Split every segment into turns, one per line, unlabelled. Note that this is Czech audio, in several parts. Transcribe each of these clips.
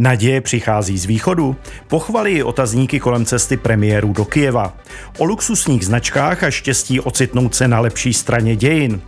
Naděje přichází z východu. Pochvaly i otazníky kolem cesty premiérů do Kijeva. O luxusních značkách a štěstí ocitnout se na lepší straně dějin.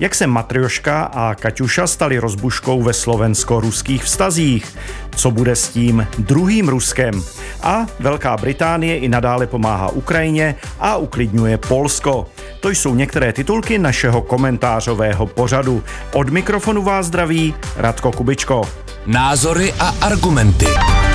Jak se Matrioška a Kaťuša stali rozbuškou ve slovensko-ruských vztazích. Co bude s tím druhým Ruskem. A Velká Británie i nadále pomáhá Ukrajině a uklidňuje Polsko. To jsou některé titulky našeho komentářového pořadu. Od mikrofonu vás zdraví Radko Kubičko
názory a argumenty.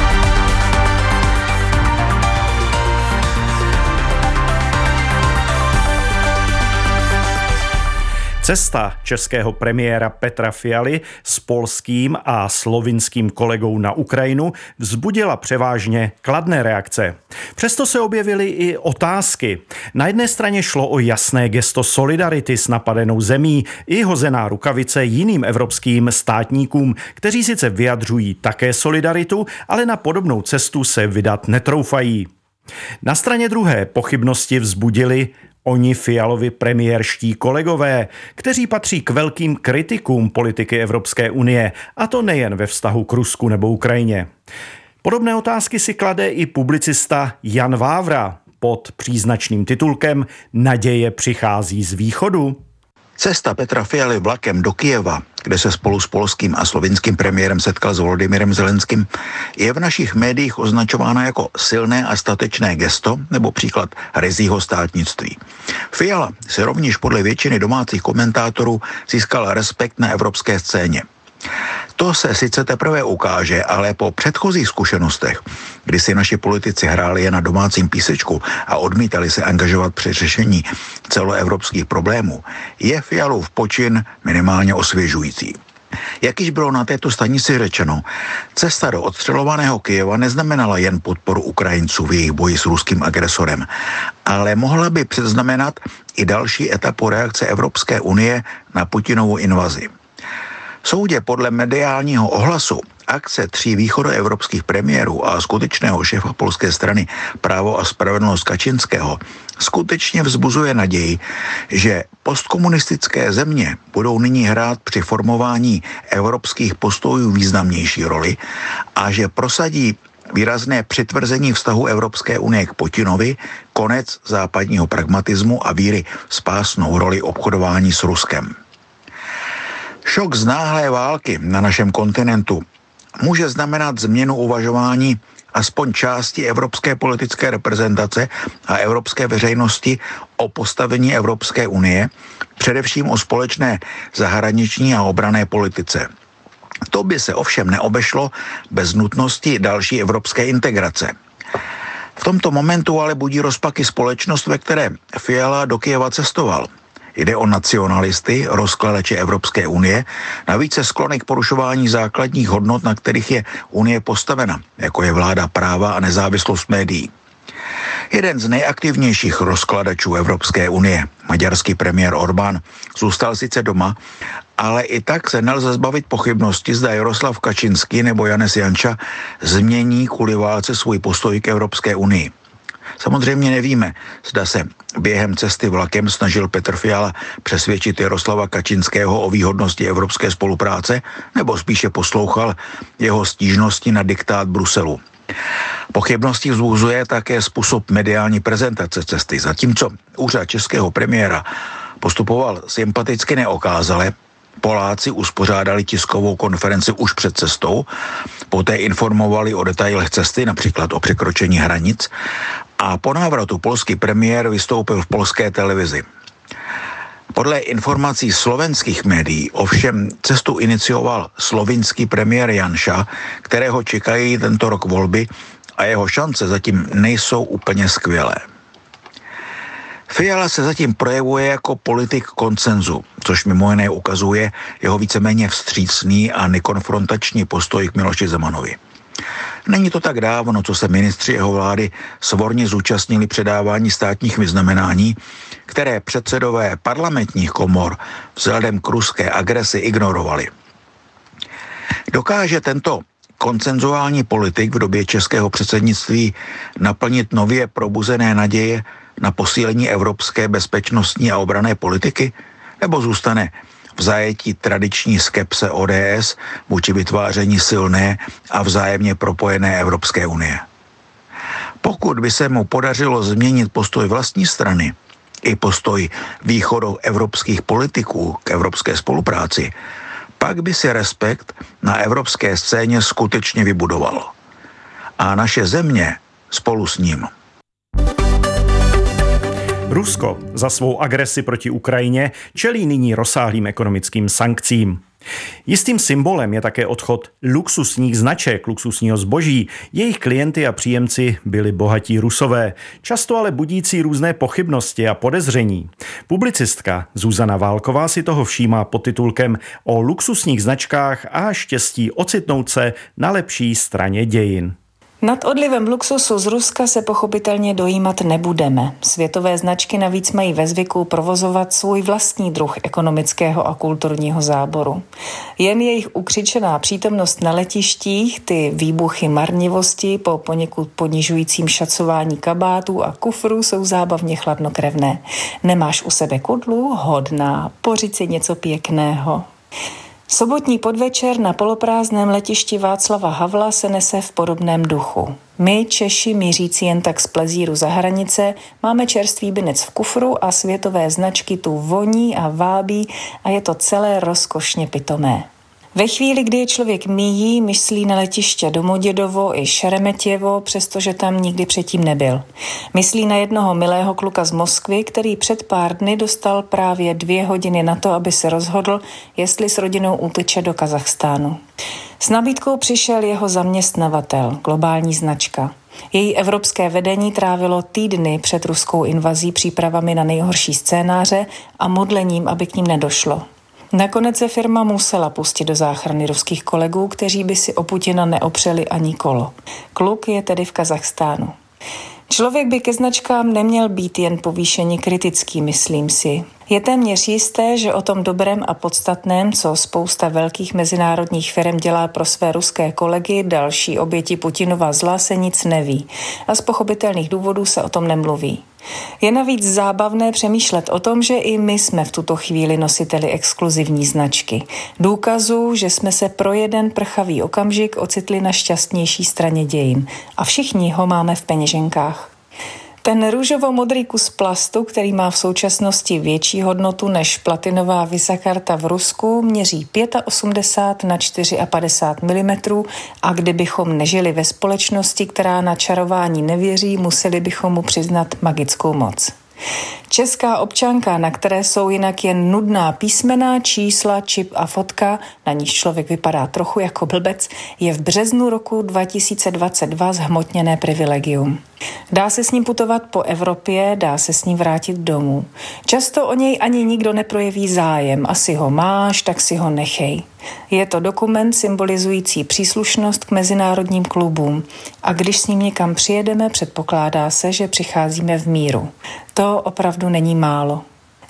Cesta českého premiéra Petra Fialy s polským a slovinským kolegou na Ukrajinu vzbudila převážně kladné reakce. Přesto se objevily i otázky. Na jedné straně šlo o jasné gesto solidarity s napadenou zemí i hozená rukavice jiným evropským státníkům, kteří sice vyjadřují také solidaritu, ale na podobnou cestu se vydat netroufají. Na straně druhé pochybnosti vzbudili Oni Fialovi premiérští kolegové, kteří patří k velkým kritikům politiky Evropské unie, a to nejen ve vztahu k Rusku nebo Ukrajině. Podobné otázky si klade i publicista Jan Vávra pod příznačným titulkem Naděje přichází z východu.
Cesta Petra Fialy vlakem do Kijeva, kde se spolu s polským a slovinským premiérem setkal s Volodymyrem Zelenským, je v našich médiích označována jako silné a statečné gesto nebo příklad rizího státnictví. Fiala se rovněž podle většiny domácích komentátorů získal respekt na evropské scéně. To se sice teprve ukáže, ale po předchozích zkušenostech, kdy si naši politici hráli jen na domácím písečku a odmítali se angažovat při řešení celoevropských problémů, je Fialův počin minimálně osvěžující. Jak již bylo na této stanici řečeno, cesta do odstřelovaného Kyjeva neznamenala jen podporu Ukrajinců v jejich boji s ruským agresorem, ale mohla by předznamenat i další etapu reakce Evropské unie na Putinovu invazi. Soudě podle mediálního ohlasu akce tří východoevropských premiérů a skutečného šéfa polské strany Právo a spravedlnost Kačinského skutečně vzbuzuje naději, že postkomunistické země budou nyní hrát při formování evropských postojů významnější roli a že prosadí výrazné přitvrzení vztahu Evropské unie k Putinovi, konec západního pragmatismu a víry spásnou roli obchodování s Ruskem. Šok z náhlé války na našem kontinentu může znamenat změnu uvažování aspoň části evropské politické reprezentace a evropské veřejnosti o postavení Evropské unie, především o společné zahraniční a obrané politice. To by se ovšem neobešlo bez nutnosti další evropské integrace. V tomto momentu ale budí rozpaky společnost, ve které Fiala do Kyjeva cestoval – Jde o nacionalisty, rozkladače Evropské unie, navíc se sklony k porušování základních hodnot, na kterých je Unie postavena, jako je vláda práva a nezávislost médií. Jeden z nejaktivnějších rozkladačů Evropské unie, maďarský premiér Orbán, zůstal sice doma, ale i tak se nelze zbavit pochybnosti, zda Jaroslav Kačinský nebo Janes Janča změní kvůli válce svůj postoj k Evropské unii. Samozřejmě nevíme, zda se během cesty vlakem snažil Petr Fiala přesvědčit Jaroslava Kačinského o výhodnosti evropské spolupráce, nebo spíše poslouchal jeho stížnosti na diktát Bruselu. Pochybnosti vzbuzuje také způsob mediální prezentace cesty. Zatímco úřad českého premiéra postupoval sympaticky neokázale, Poláci uspořádali tiskovou konferenci už před cestou, poté informovali o detailech cesty, například o překročení hranic a po návratu polský premiér vystoupil v polské televizi. Podle informací slovenských médií ovšem cestu inicioval slovinský premiér Janša, kterého čekají tento rok volby a jeho šance zatím nejsou úplně skvělé. Fiala se zatím projevuje jako politik koncenzu, což mimo jiné ukazuje jeho víceméně vstřícný a nekonfrontační postoj k Miloši Zemanovi. Není to tak dávno, co se ministři jeho vlády svorně zúčastnili předávání státních vyznamenání, které předsedové parlamentních komor vzhledem k ruské agresi ignorovali. Dokáže tento koncenzuální politik v době českého předsednictví naplnit nově probuzené naděje na posílení evropské bezpečnostní a obrané politiky, nebo zůstane v zajetí tradiční skepse ODS vůči vytváření silné a vzájemně propojené Evropské unie. Pokud by se mu podařilo změnit postoj vlastní strany i postoj východu evropských politiků k evropské spolupráci, pak by si respekt na evropské scéně skutečně vybudovalo. A naše země spolu s ním.
Rusko za svou agresi proti Ukrajině čelí nyní rozsáhlým ekonomickým sankcím. Jistým symbolem je také odchod luxusních značek, luxusního zboží. Jejich klienty a příjemci byli bohatí rusové, často ale budící různé pochybnosti a podezření. Publicistka Zuzana Válková si toho všímá pod titulkem o luxusních značkách a štěstí ocitnout se na lepší straně dějin.
Nad odlivem luxusu z Ruska se pochopitelně dojímat nebudeme. Světové značky navíc mají ve zvyku provozovat svůj vlastní druh ekonomického a kulturního záboru. Jen jejich ukřičená přítomnost na letištích, ty výbuchy marnivosti po poněkud ponižujícím šacování kabátů a kufrů jsou zábavně chladnokrevné. Nemáš u sebe kudlu? Hodná. Pořiď si něco pěkného. Sobotní podvečer na poloprázdném letišti Václava Havla se nese v podobném duchu. My, Češi, mířící jen tak z plezíru za hranice, máme čerstvý binec v kufru a světové značky tu voní a vábí a je to celé rozkošně pitomé. Ve chvíli, kdy je člověk míjí, myslí na letiště Domodědovo i Šeremetěvo, přestože tam nikdy předtím nebyl. Myslí na jednoho milého kluka z Moskvy, který před pár dny dostal právě dvě hodiny na to, aby se rozhodl, jestli s rodinou uteče do Kazachstánu. S nabídkou přišel jeho zaměstnavatel, globální značka. Její evropské vedení trávilo týdny před ruskou invazí přípravami na nejhorší scénáře a modlením, aby k ním nedošlo. Nakonec se firma musela pustit do záchrany ruských kolegů, kteří by si o Putina neopřeli ani kolo. Kluk je tedy v Kazachstánu. Člověk by ke značkám neměl být jen povýšeně kritický, myslím si. Je téměř jisté, že o tom dobrém a podstatném, co spousta velkých mezinárodních firm dělá pro své ruské kolegy, další oběti Putinova zla se nic neví. A z pochopitelných důvodů se o tom nemluví. Je navíc zábavné přemýšlet o tom, že i my jsme v tuto chvíli nositeli exkluzivní značky. Důkazu, že jsme se pro jeden prchavý okamžik ocitli na šťastnější straně dějin. A všichni ho máme v peněženkách. Ten růžovo-modrý kus plastu, který má v současnosti větší hodnotu než platinová Visakarta v Rusku, měří 85 na 54 mm a kdybychom nežili ve společnosti, která na čarování nevěří, museli bychom mu přiznat magickou moc. Česká občanka, na které jsou jinak jen nudná písmena, čísla, čip a fotka, na níž člověk vypadá trochu jako blbec, je v březnu roku 2022 zhmotněné privilegium. Dá se s ním putovat po Evropě, dá se s ním vrátit domů. Často o něj ani nikdo neprojeví zájem. Asi ho máš, tak si ho nechej. Je to dokument symbolizující příslušnost k mezinárodním klubům a když s ním někam přijedeme, předpokládá se, že přicházíme v míru. To opravdu není málo.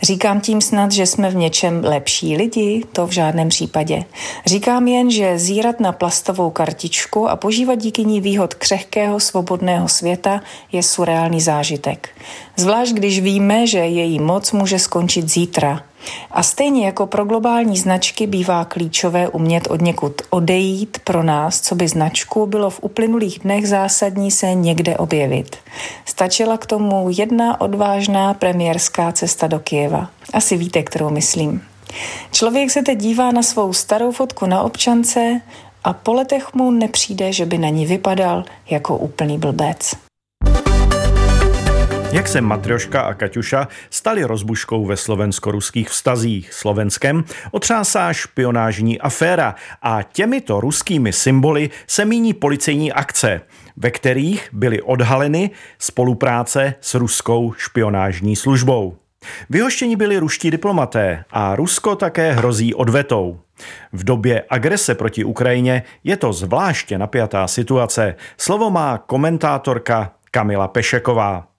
Říkám tím snad, že jsme v něčem lepší lidi? To v žádném případě. Říkám jen, že zírat na plastovou kartičku a požívat díky ní výhod křehkého svobodného světa je surreální zážitek. Zvlášť když víme, že její moc může skončit zítra, a stejně jako pro globální značky bývá klíčové umět od někud odejít, pro nás, co by značku, bylo v uplynulých dnech zásadní se někde objevit. Stačila k tomu jedna odvážná premiérská cesta do Kieva. Asi víte, kterou myslím. Člověk se teď dívá na svou starou fotku na občance a po letech mu nepřijde, že by na ní vypadal jako úplný blbec.
Jak se Matrioška a Kaťuša stali rozbuškou ve slovensko-ruských vztazích. Slovenskem otřásá špionážní aféra a těmito ruskými symboly se míní policejní akce, ve kterých byly odhaleny spolupráce s ruskou špionážní službou. Vyhoštěni byli ruští diplomaté a Rusko také hrozí odvetou. V době agrese proti Ukrajině je to zvláště napjatá situace. Slovo má komentátorka Kamila Pešeková.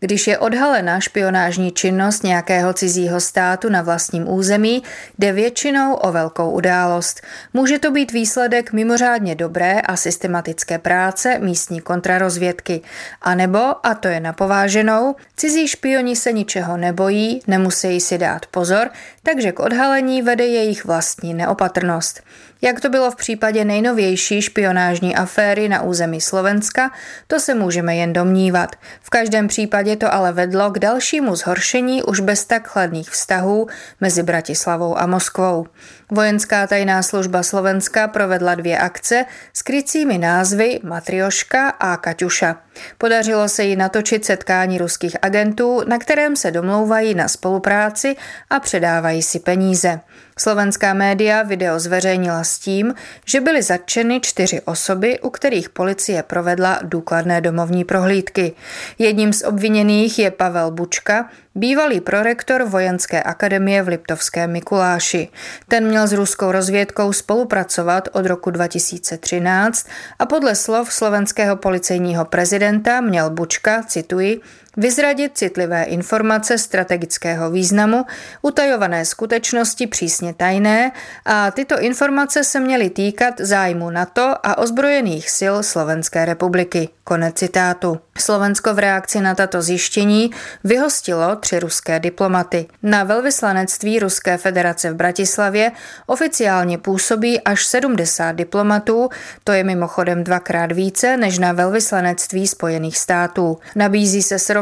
Když je odhalena špionážní činnost nějakého cizího státu na vlastním území, jde většinou o velkou událost. Může to být výsledek mimořádně dobré a systematické práce místní kontrarozvědky. A nebo, a to je napováženou, cizí špioni se ničeho nebojí, nemusí si dát pozor, takže k odhalení vede jejich vlastní neopatrnost. Jak to bylo v případě nejnovější špionážní aféry na území Slovenska, to se můžeme jen domnívat. V každém případě to ale vedlo k dalšímu zhoršení už bez tak chladných vztahů mezi Bratislavou a Moskvou. Vojenská tajná služba Slovenska provedla dvě akce s krycími názvy Matrioška a Kaťuša. Podařilo se jí natočit setkání ruských agentů, na kterém se domlouvají na spolupráci a předávají si peníze. Slovenská média video zveřejnila s tím, že byly zatčeny čtyři osoby, u kterých policie provedla důkladné domovní prohlídky. Jedním z obviněných je Pavel Bučka, bývalý prorektor Vojenské akademie v Liptovském Mikuláši. Ten měl s ruskou rozvědkou spolupracovat od roku 2013 a podle slov slovenského policejního prezidenta měl Bučka, cituji, vyzradit citlivé informace strategického významu, utajované skutečnosti přísně tajné a tyto informace se měly týkat zájmu NATO a ozbrojených sil Slovenské republiky. Konec citátu. Slovensko v reakci na tato zjištění vyhostilo tři ruské diplomaty. Na velvyslanectví Ruské federace v Bratislavě oficiálně působí až 70 diplomatů, to je mimochodem dvakrát více než na velvyslanectví Spojených států. Nabízí se srovnání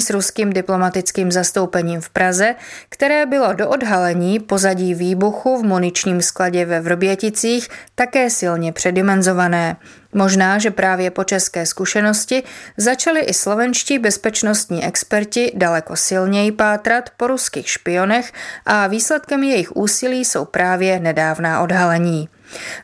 s ruským diplomatickým zastoupením v Praze, které bylo do odhalení pozadí výbuchu v muničním skladě ve Vrběticích také silně předimenzované. Možná, že právě po české zkušenosti začali i slovenští bezpečnostní experti daleko silněji pátrat po ruských špionech a výsledkem jejich úsilí jsou právě nedávná odhalení.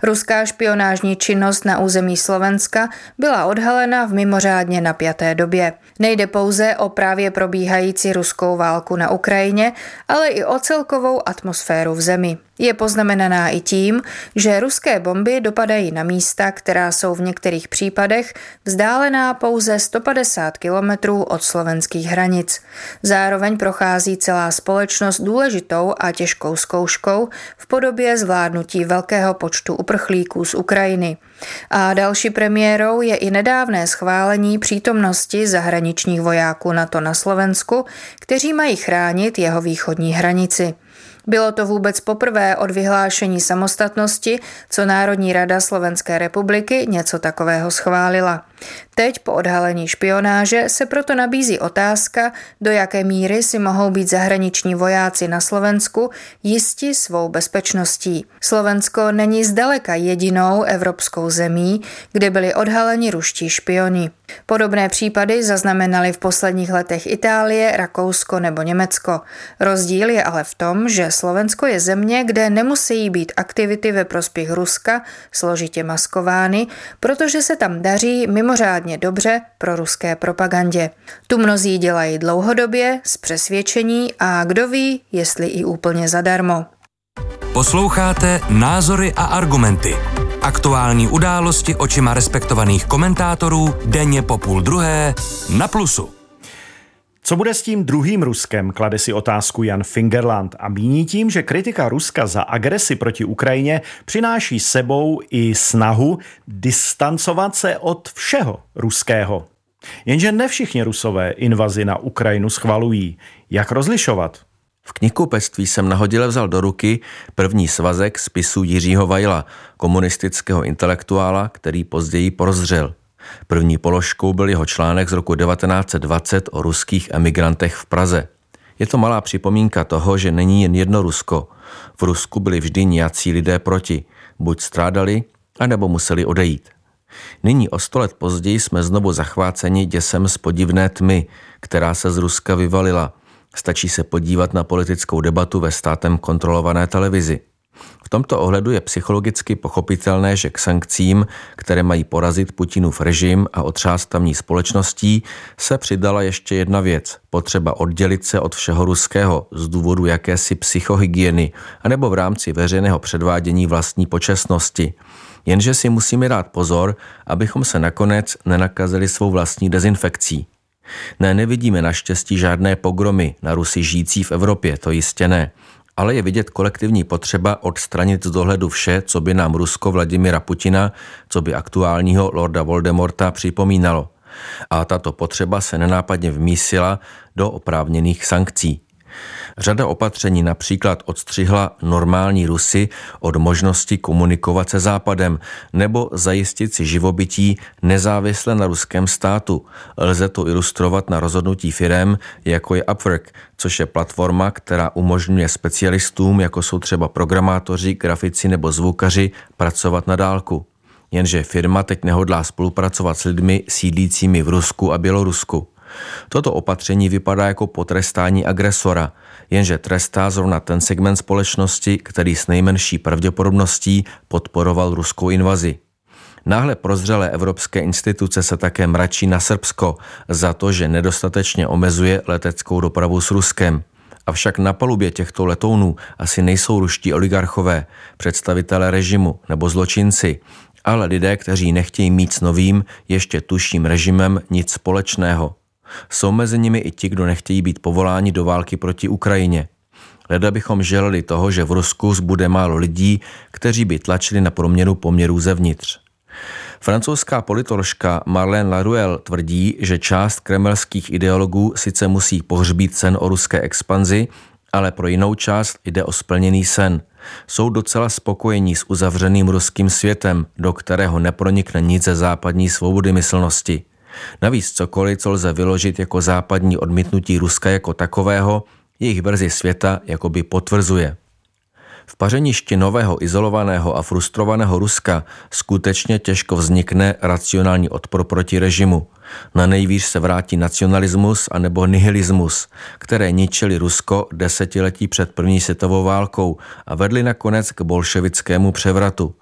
Ruská špionážní činnost na území Slovenska byla odhalena v mimořádně napjaté době. Nejde pouze o právě probíhající ruskou válku na Ukrajině, ale i o celkovou atmosféru v zemi. Je poznamenaná i tím, že ruské bomby dopadají na místa, která jsou v některých případech vzdálená pouze 150 kilometrů od slovenských hranic. Zároveň prochází celá společnost důležitou a těžkou zkouškou v podobě zvládnutí velkého počtu uprchlíků z Ukrajiny. A další premiérou je i nedávné schválení přítomnosti zahraničních vojáků NATO na Slovensku, kteří mají chránit jeho východní hranici. Bylo to vůbec poprvé od vyhlášení samostatnosti, co Národní rada Slovenské republiky něco takového schválila. Teď po odhalení špionáže se proto nabízí otázka, do jaké míry si mohou být zahraniční vojáci na Slovensku jisti svou bezpečností. Slovensko není zdaleka jedinou evropskou zemí, kde byli odhaleni ruští špioni. Podobné případy zaznamenali v posledních letech Itálie, Rakousko nebo Německo. Rozdíl je ale v tom, že Slovensko je země, kde nemusí být aktivity ve prospěch Ruska složitě maskovány, protože se tam daří mimořádně dobře pro ruské propagandě. Tu mnozí dělají dlouhodobě, z přesvědčení a kdo ví, jestli i úplně zadarmo.
Posloucháte Názory a argumenty. Aktuální události očima respektovaných komentátorů denně po půl druhé na Plusu.
Co bude s tím druhým Ruskem, klade si otázku Jan Fingerland a míní tím, že kritika Ruska za agresi proti Ukrajině přináší sebou i snahu distancovat se od všeho ruského. Jenže ne všichni rusové invazi na Ukrajinu schvalují. Jak rozlišovat?
V knihkupectví jsem nahodile vzal do ruky první svazek spisu Jiřího Vajla, komunistického intelektuála, který později prozřel. První položkou byl jeho článek z roku 1920 o ruských emigrantech v Praze. Je to malá připomínka toho, že není jen jedno Rusko. V Rusku byli vždy nějací lidé proti. Buď strádali, anebo museli odejít. Nyní o sto let později jsme znovu zachváceni děsem z podivné tmy, která se z Ruska vyvalila. Stačí se podívat na politickou debatu ve státem kontrolované televizi. V tomto ohledu je psychologicky pochopitelné, že k sankcím, které mají porazit Putinův režim a otřást tamní společností, se přidala ještě jedna věc – potřeba oddělit se od všeho ruského z důvodu jakési psychohygieny anebo v rámci veřejného předvádění vlastní počestnosti. Jenže si musíme dát pozor, abychom se nakonec nenakazili svou vlastní dezinfekcí. Ne, nevidíme naštěstí žádné pogromy na Rusy žijící v Evropě, to jistě ne. Ale je vidět kolektivní potřeba odstranit z dohledu vše, co by nám Rusko Vladimira Putina, co by aktuálního Lorda Voldemorta připomínalo. A tato potřeba se nenápadně vmísila do oprávněných sankcí. Řada opatření například odstřihla normální Rusy od možnosti komunikovat se Západem nebo zajistit si živobytí nezávisle na ruském státu. Lze to ilustrovat na rozhodnutí firem, jako je Upwork, což je platforma, která umožňuje specialistům, jako jsou třeba programátoři, grafici nebo zvukaři, pracovat na dálku. Jenže firma teď nehodlá spolupracovat s lidmi sídlícími v Rusku a Bělorusku. Toto opatření vypadá jako potrestání agresora, jenže trestá zrovna ten segment společnosti, který s nejmenší pravděpodobností podporoval ruskou invazi. Náhle prozřelé evropské instituce se také mračí na Srbsko za to, že nedostatečně omezuje leteckou dopravu s Ruskem. Avšak na palubě těchto letounů asi nejsou ruští oligarchové, představitelé režimu nebo zločinci, ale lidé, kteří nechtějí mít s novým, ještě tuším režimem nic společného. Jsou mezi nimi i ti, kdo nechtějí být povoláni do války proti Ukrajině. Leda bychom želeli toho, že v Rusku zbude málo lidí, kteří by tlačili na proměnu poměrů zevnitř. Francouzská politoložka Marlène Laruelle tvrdí, že část kremelských ideologů sice musí pohřbít sen o ruské expanzi, ale pro jinou část jde o splněný sen. Jsou docela spokojení s uzavřeným ruským světem, do kterého nepronikne nic ze západní svobody myslnosti. Navíc cokoliv, co lze vyložit jako západní odmítnutí Ruska jako takového, jejich verzi světa jakoby potvrzuje. V pařeništi nového izolovaného a frustrovaného Ruska skutečně těžko vznikne racionální odpor proti režimu. Na nejvýš se vrátí nacionalismus a nebo nihilismus, které ničili Rusko desetiletí před první světovou válkou a vedli nakonec k bolševickému převratu.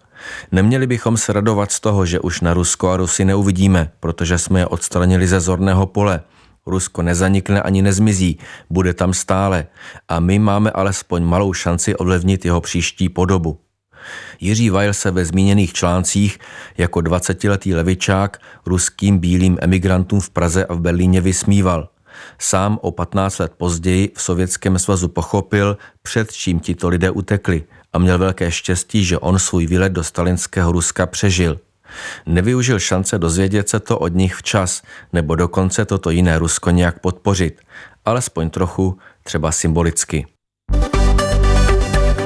Neměli bychom se radovat z toho, že už na Rusko a Rusy neuvidíme, protože jsme je odstranili ze zorného pole. Rusko nezanikne ani nezmizí, bude tam stále a my máme alespoň malou šanci ovlivnit jeho příští podobu. Jiří Weil se ve zmíněných článcích jako 20-letý levičák ruským bílým emigrantům v Praze a v Berlíně vysmíval. Sám o 15 let později v Sovětském svazu pochopil, před čím tito lidé utekli a měl velké štěstí, že on svůj výlet do stalinského Ruska přežil. Nevyužil šance dozvědět se to od nich včas, nebo dokonce toto jiné Rusko nějak podpořit, alespoň trochu, třeba symbolicky.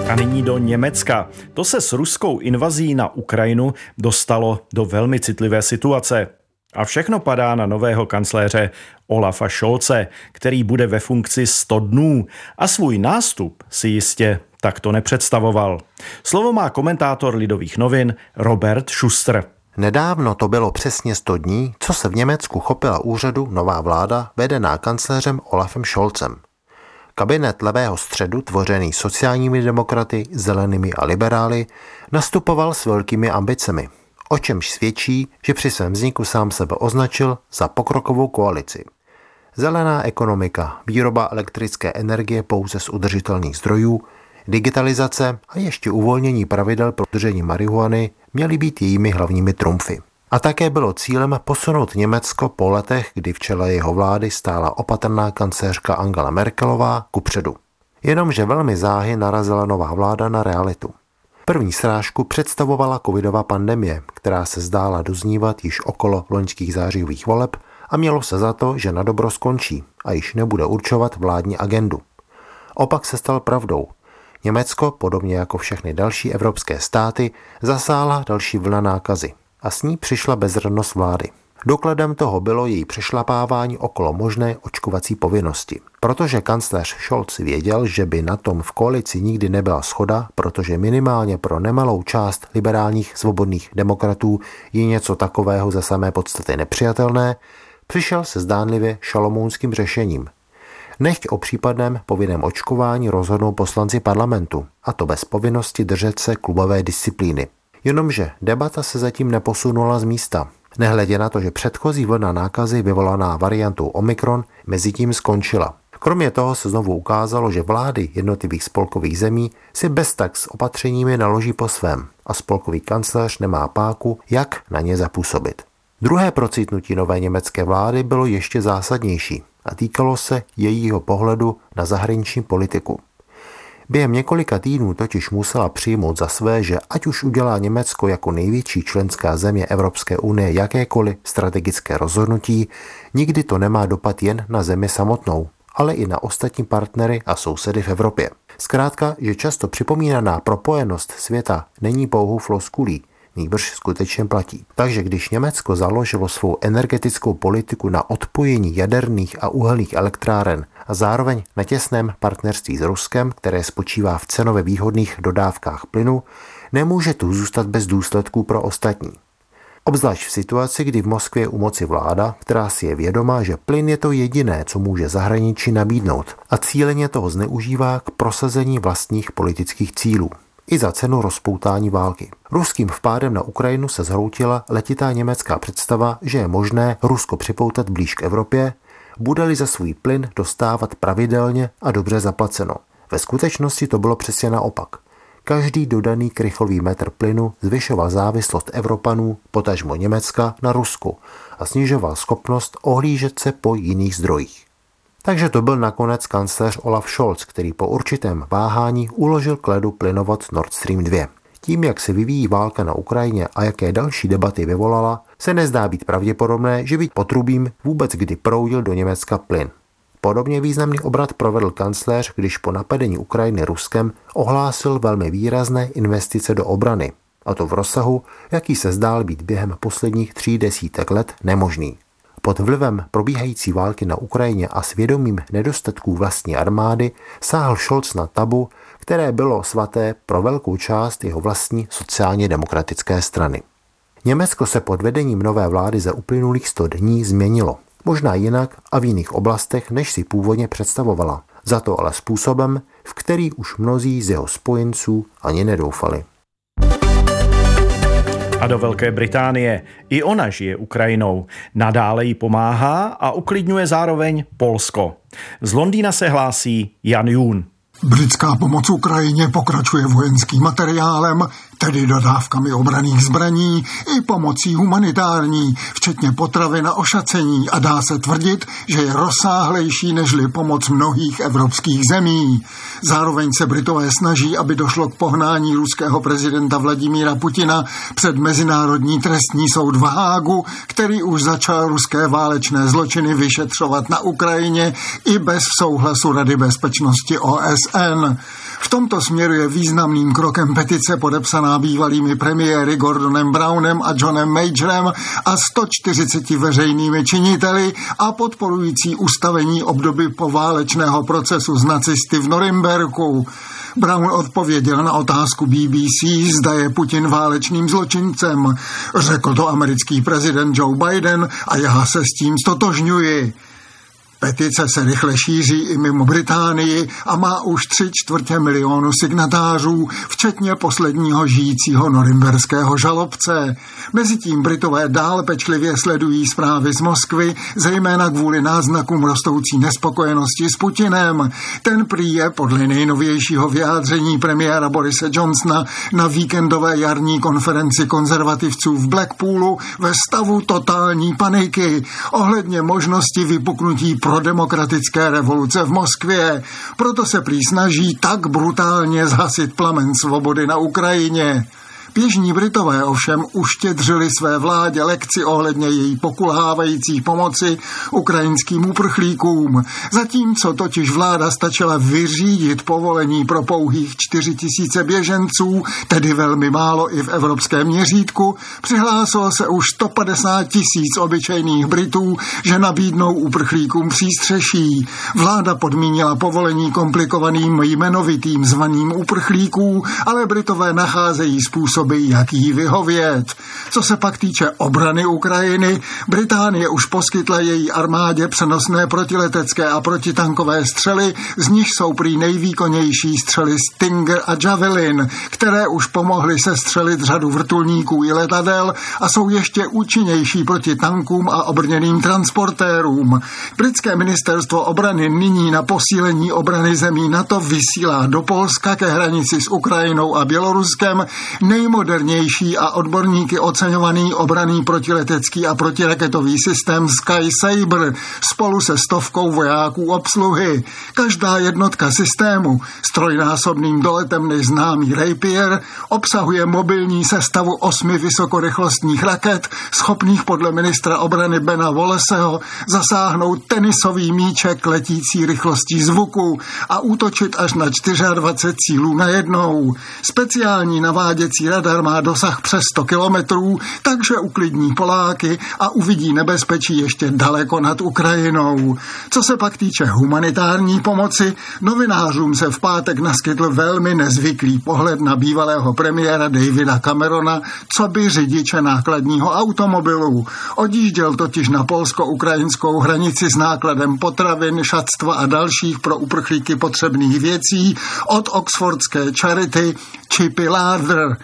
A nyní do Německa. To se s ruskou invazí na Ukrajinu dostalo do velmi citlivé situace. A všechno padá na nového kancléře Olafa Scholze, který bude ve funkci 100 dnů a svůj nástup si jistě takto nepředstavoval. Slovo má komentátor Lidových novin Robert Schuster.
Nedávno to bylo přesně 100 dní, co se v Německu chopila úřadu nová vláda vedená kancléřem Olafem Scholzem. Kabinet levého středu, tvořený sociálními demokraty, zelenými a liberály, nastupoval s velkými ambicemi, o čemž svědčí, že při svém vzniku sám sebe označil za pokrokovou koalici. Zelená ekonomika, výroba elektrické energie pouze z udržitelných zdrojů, digitalizace a ještě uvolnění pravidel pro držení marihuany měly být jejími hlavními trumfy. A také bylo cílem posunout Německo po letech, kdy v čele jeho vlády stála opatrná kancléřka Angela Merkelová kupředu. Jenomže velmi záhy narazila nová vláda na realitu. První srážku představovala covidová pandemie, která se zdála doznívat již okolo loňských zářivých voleb a mělo se za to, že na dobro skončí a již nebude určovat vládní agendu. Opak se stal pravdou Německo, podobně jako všechny další evropské státy, zasáhla další vlna nákazy a s ní přišla bezradnost vlády. Dokladem toho bylo její přešlapávání okolo možné očkovací povinnosti. Protože kancléř Scholz věděl, že by na tom v koalici nikdy nebyla schoda, protože minimálně pro nemalou část liberálních svobodných demokratů je něco takového za samé podstaty nepřijatelné, přišel se zdánlivě šalomounským řešením, nechť o případném povinném očkování rozhodnou poslanci parlamentu, a to bez povinnosti držet se klubové disciplíny. Jenomže debata se zatím neposunula z místa. Nehledě na to, že předchozí vlna nákazy vyvolaná variantou Omikron mezi tím skončila. Kromě toho se znovu ukázalo, že vlády jednotlivých spolkových zemí si bez tak s opatřeními naloží po svém a spolkový kancléř nemá páku, jak na ně zapůsobit. Druhé procitnutí nové německé vlády bylo ještě zásadnější a týkalo se jejího pohledu na zahraniční politiku. Během několika týdnů totiž musela přijmout za své, že ať už udělá Německo jako největší členská země Evropské unie jakékoliv strategické rozhodnutí, nikdy to nemá dopad jen na zemi samotnou, ale i na ostatní partnery a sousedy v Evropě. Zkrátka, že často připomínaná propojenost světa není pouhou floskulí, nýbrž skutečně platí. Takže když Německo založilo svou energetickou politiku na odpojení jaderných a uhelných elektráren a zároveň na těsném partnerství s Ruskem, které spočívá v cenově výhodných dodávkách plynu, nemůže tu zůstat bez důsledků pro ostatní. Obzvlášť v situaci, kdy v Moskvě je u moci vláda, která si je vědomá, že plyn je to jediné, co může zahraničí nabídnout a cíleně toho zneužívá k prosazení vlastních politických cílů i za cenu rozpoutání války. Ruským vpádem na Ukrajinu se zhroutila letitá německá představa, že je možné Rusko připoutat blíž k Evropě, bude-li za svůj plyn dostávat pravidelně a dobře zaplaceno. Ve skutečnosti to bylo přesně naopak. Každý dodaný krychlový metr plynu zvyšoval závislost Evropanů, potažmo Německa, na Rusku a snižoval schopnost ohlížet se po jiných zdrojích. Takže to byl nakonec kancléř Olaf Scholz, který po určitém váhání uložil k ledu plynovod Nord Stream 2. Tím, jak se vyvíjí válka na Ukrajině a jaké další debaty vyvolala, se nezdá být pravděpodobné, že by potrubím vůbec kdy proudil do Německa plyn. Podobně významný obrat provedl kancléř, když po napadení Ukrajiny Ruskem ohlásil velmi výrazné investice do obrany, a to v rozsahu, jaký se zdál být během posledních tří desítek let nemožný. Pod vlivem probíhající války na Ukrajině a svědomím nedostatků vlastní armády sáhl Scholz na tabu, které bylo svaté pro velkou část jeho vlastní sociálně demokratické strany. Německo se pod vedením nové vlády za uplynulých 100 dní změnilo. Možná jinak a v jiných oblastech, než si původně představovala. Za to ale způsobem, v který už mnozí z jeho spojenců ani nedoufali
a do Velké Británie. I ona žije Ukrajinou. Nadále jí pomáhá a uklidňuje zároveň Polsko. Z Londýna se hlásí Jan Jún.
Britská pomoc Ukrajině pokračuje vojenským materiálem, tedy dodávkami obraných zbraní i pomocí humanitární, včetně potravy na ošacení a dá se tvrdit, že je rozsáhlejší nežli pomoc mnohých evropských zemí. Zároveň se Britové snaží, aby došlo k pohnání ruského prezidenta Vladimíra Putina před Mezinárodní trestní soud v Hágu, který už začal ruské válečné zločiny vyšetřovat na Ukrajině i bez souhlasu Rady bezpečnosti OSN. V tomto směru je významným krokem petice podepsaná bývalými premiéry Gordonem Brownem a Johnem Majorem a 140 veřejnými činiteli a podporující ustavení obdoby poválečného procesu z nacisty v Norimberku. Brown odpověděl na otázku BBC, zda je Putin válečným zločincem. Řekl to americký prezident Joe Biden a já se s tím stotožňuji. Petice se rychle šíří i mimo Británii a má už tři čtvrtě milionu signatářů, včetně posledního žijícího norimberského žalobce. Mezitím Britové dál pečlivě sledují zprávy z Moskvy, zejména kvůli náznakům rostoucí nespokojenosti s Putinem. Ten prý je podle nejnovějšího vyjádření premiéra Borise Johnsona na víkendové jarní konferenci konzervativců v Blackpoolu ve stavu totální paniky ohledně možnosti vypuknutí pro demokratické revoluce v Moskvě. Proto se prý snaží tak brutálně zhasit plamen svobody na Ukrajině. Běžní Britové ovšem uštědřili své vládě lekci ohledně její pokulhávající pomoci ukrajinským uprchlíkům. Zatímco totiž vláda stačila vyřídit povolení pro pouhých 4 tisíce běženců, tedy velmi málo i v evropském měřítku, přihlásilo se už 150 tisíc obyčejných Britů, že nabídnou uprchlíkům přístřeší. Vláda podmínila povolení komplikovaným jmenovitým zvaným uprchlíků, ale Britové nacházejí způsob způsoby, jak jí vyhovět. Co se pak týče obrany Ukrajiny, Británie už poskytla její armádě přenosné protiletecké a protitankové střely, z nich jsou prý nejvýkonnější střely Stinger a Javelin, které už pomohly se střelit řadu vrtulníků i letadel a jsou ještě účinnější proti tankům a obrněným transportérům. Britské ministerstvo obrany nyní na posílení obrany zemí NATO vysílá do Polska ke hranici s Ukrajinou a Běloruskem nej nejmodernější a odborníky oceňovaný obraný protiletecký a protiraketový systém Sky Saber spolu se stovkou vojáků obsluhy. Každá jednotka systému s trojnásobným doletem než známý Rapier obsahuje mobilní sestavu osmi vysokorychlostních raket, schopných podle ministra obrany Bena Wallaceho zasáhnout tenisový míček letící rychlostí zvuku a útočit až na 24 cílů najednou. Speciální naváděcí radar má dosah přes 100 kilometrů, takže uklidní Poláky a uvidí nebezpečí ještě daleko nad Ukrajinou. Co se pak týče humanitární pomoci, novinářům se v pátek naskytl velmi nezvyklý pohled na bývalého premiéra Davida Camerona, co by řidiče nákladního automobilu. Odjížděl totiž na polsko-ukrajinskou hranici s nákladem potravin, šatstva a dalších pro uprchlíky potřebných věcí od oxfordské charity Chippy Ladder.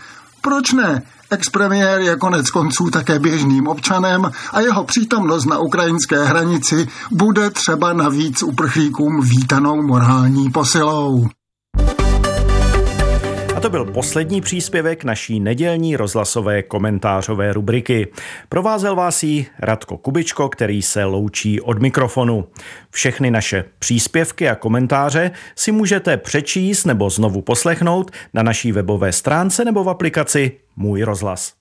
Proč ne? Expremiér je konec konců také běžným občanem a jeho přítomnost na ukrajinské hranici bude třeba navíc uprchlíkům vítanou morální posilou
to byl poslední příspěvek naší nedělní rozhlasové komentářové rubriky. Provázel vás jí Radko Kubičko, který se loučí od mikrofonu. Všechny naše příspěvky a komentáře si můžete přečíst nebo znovu poslechnout na naší webové stránce nebo v aplikaci Můj rozhlas.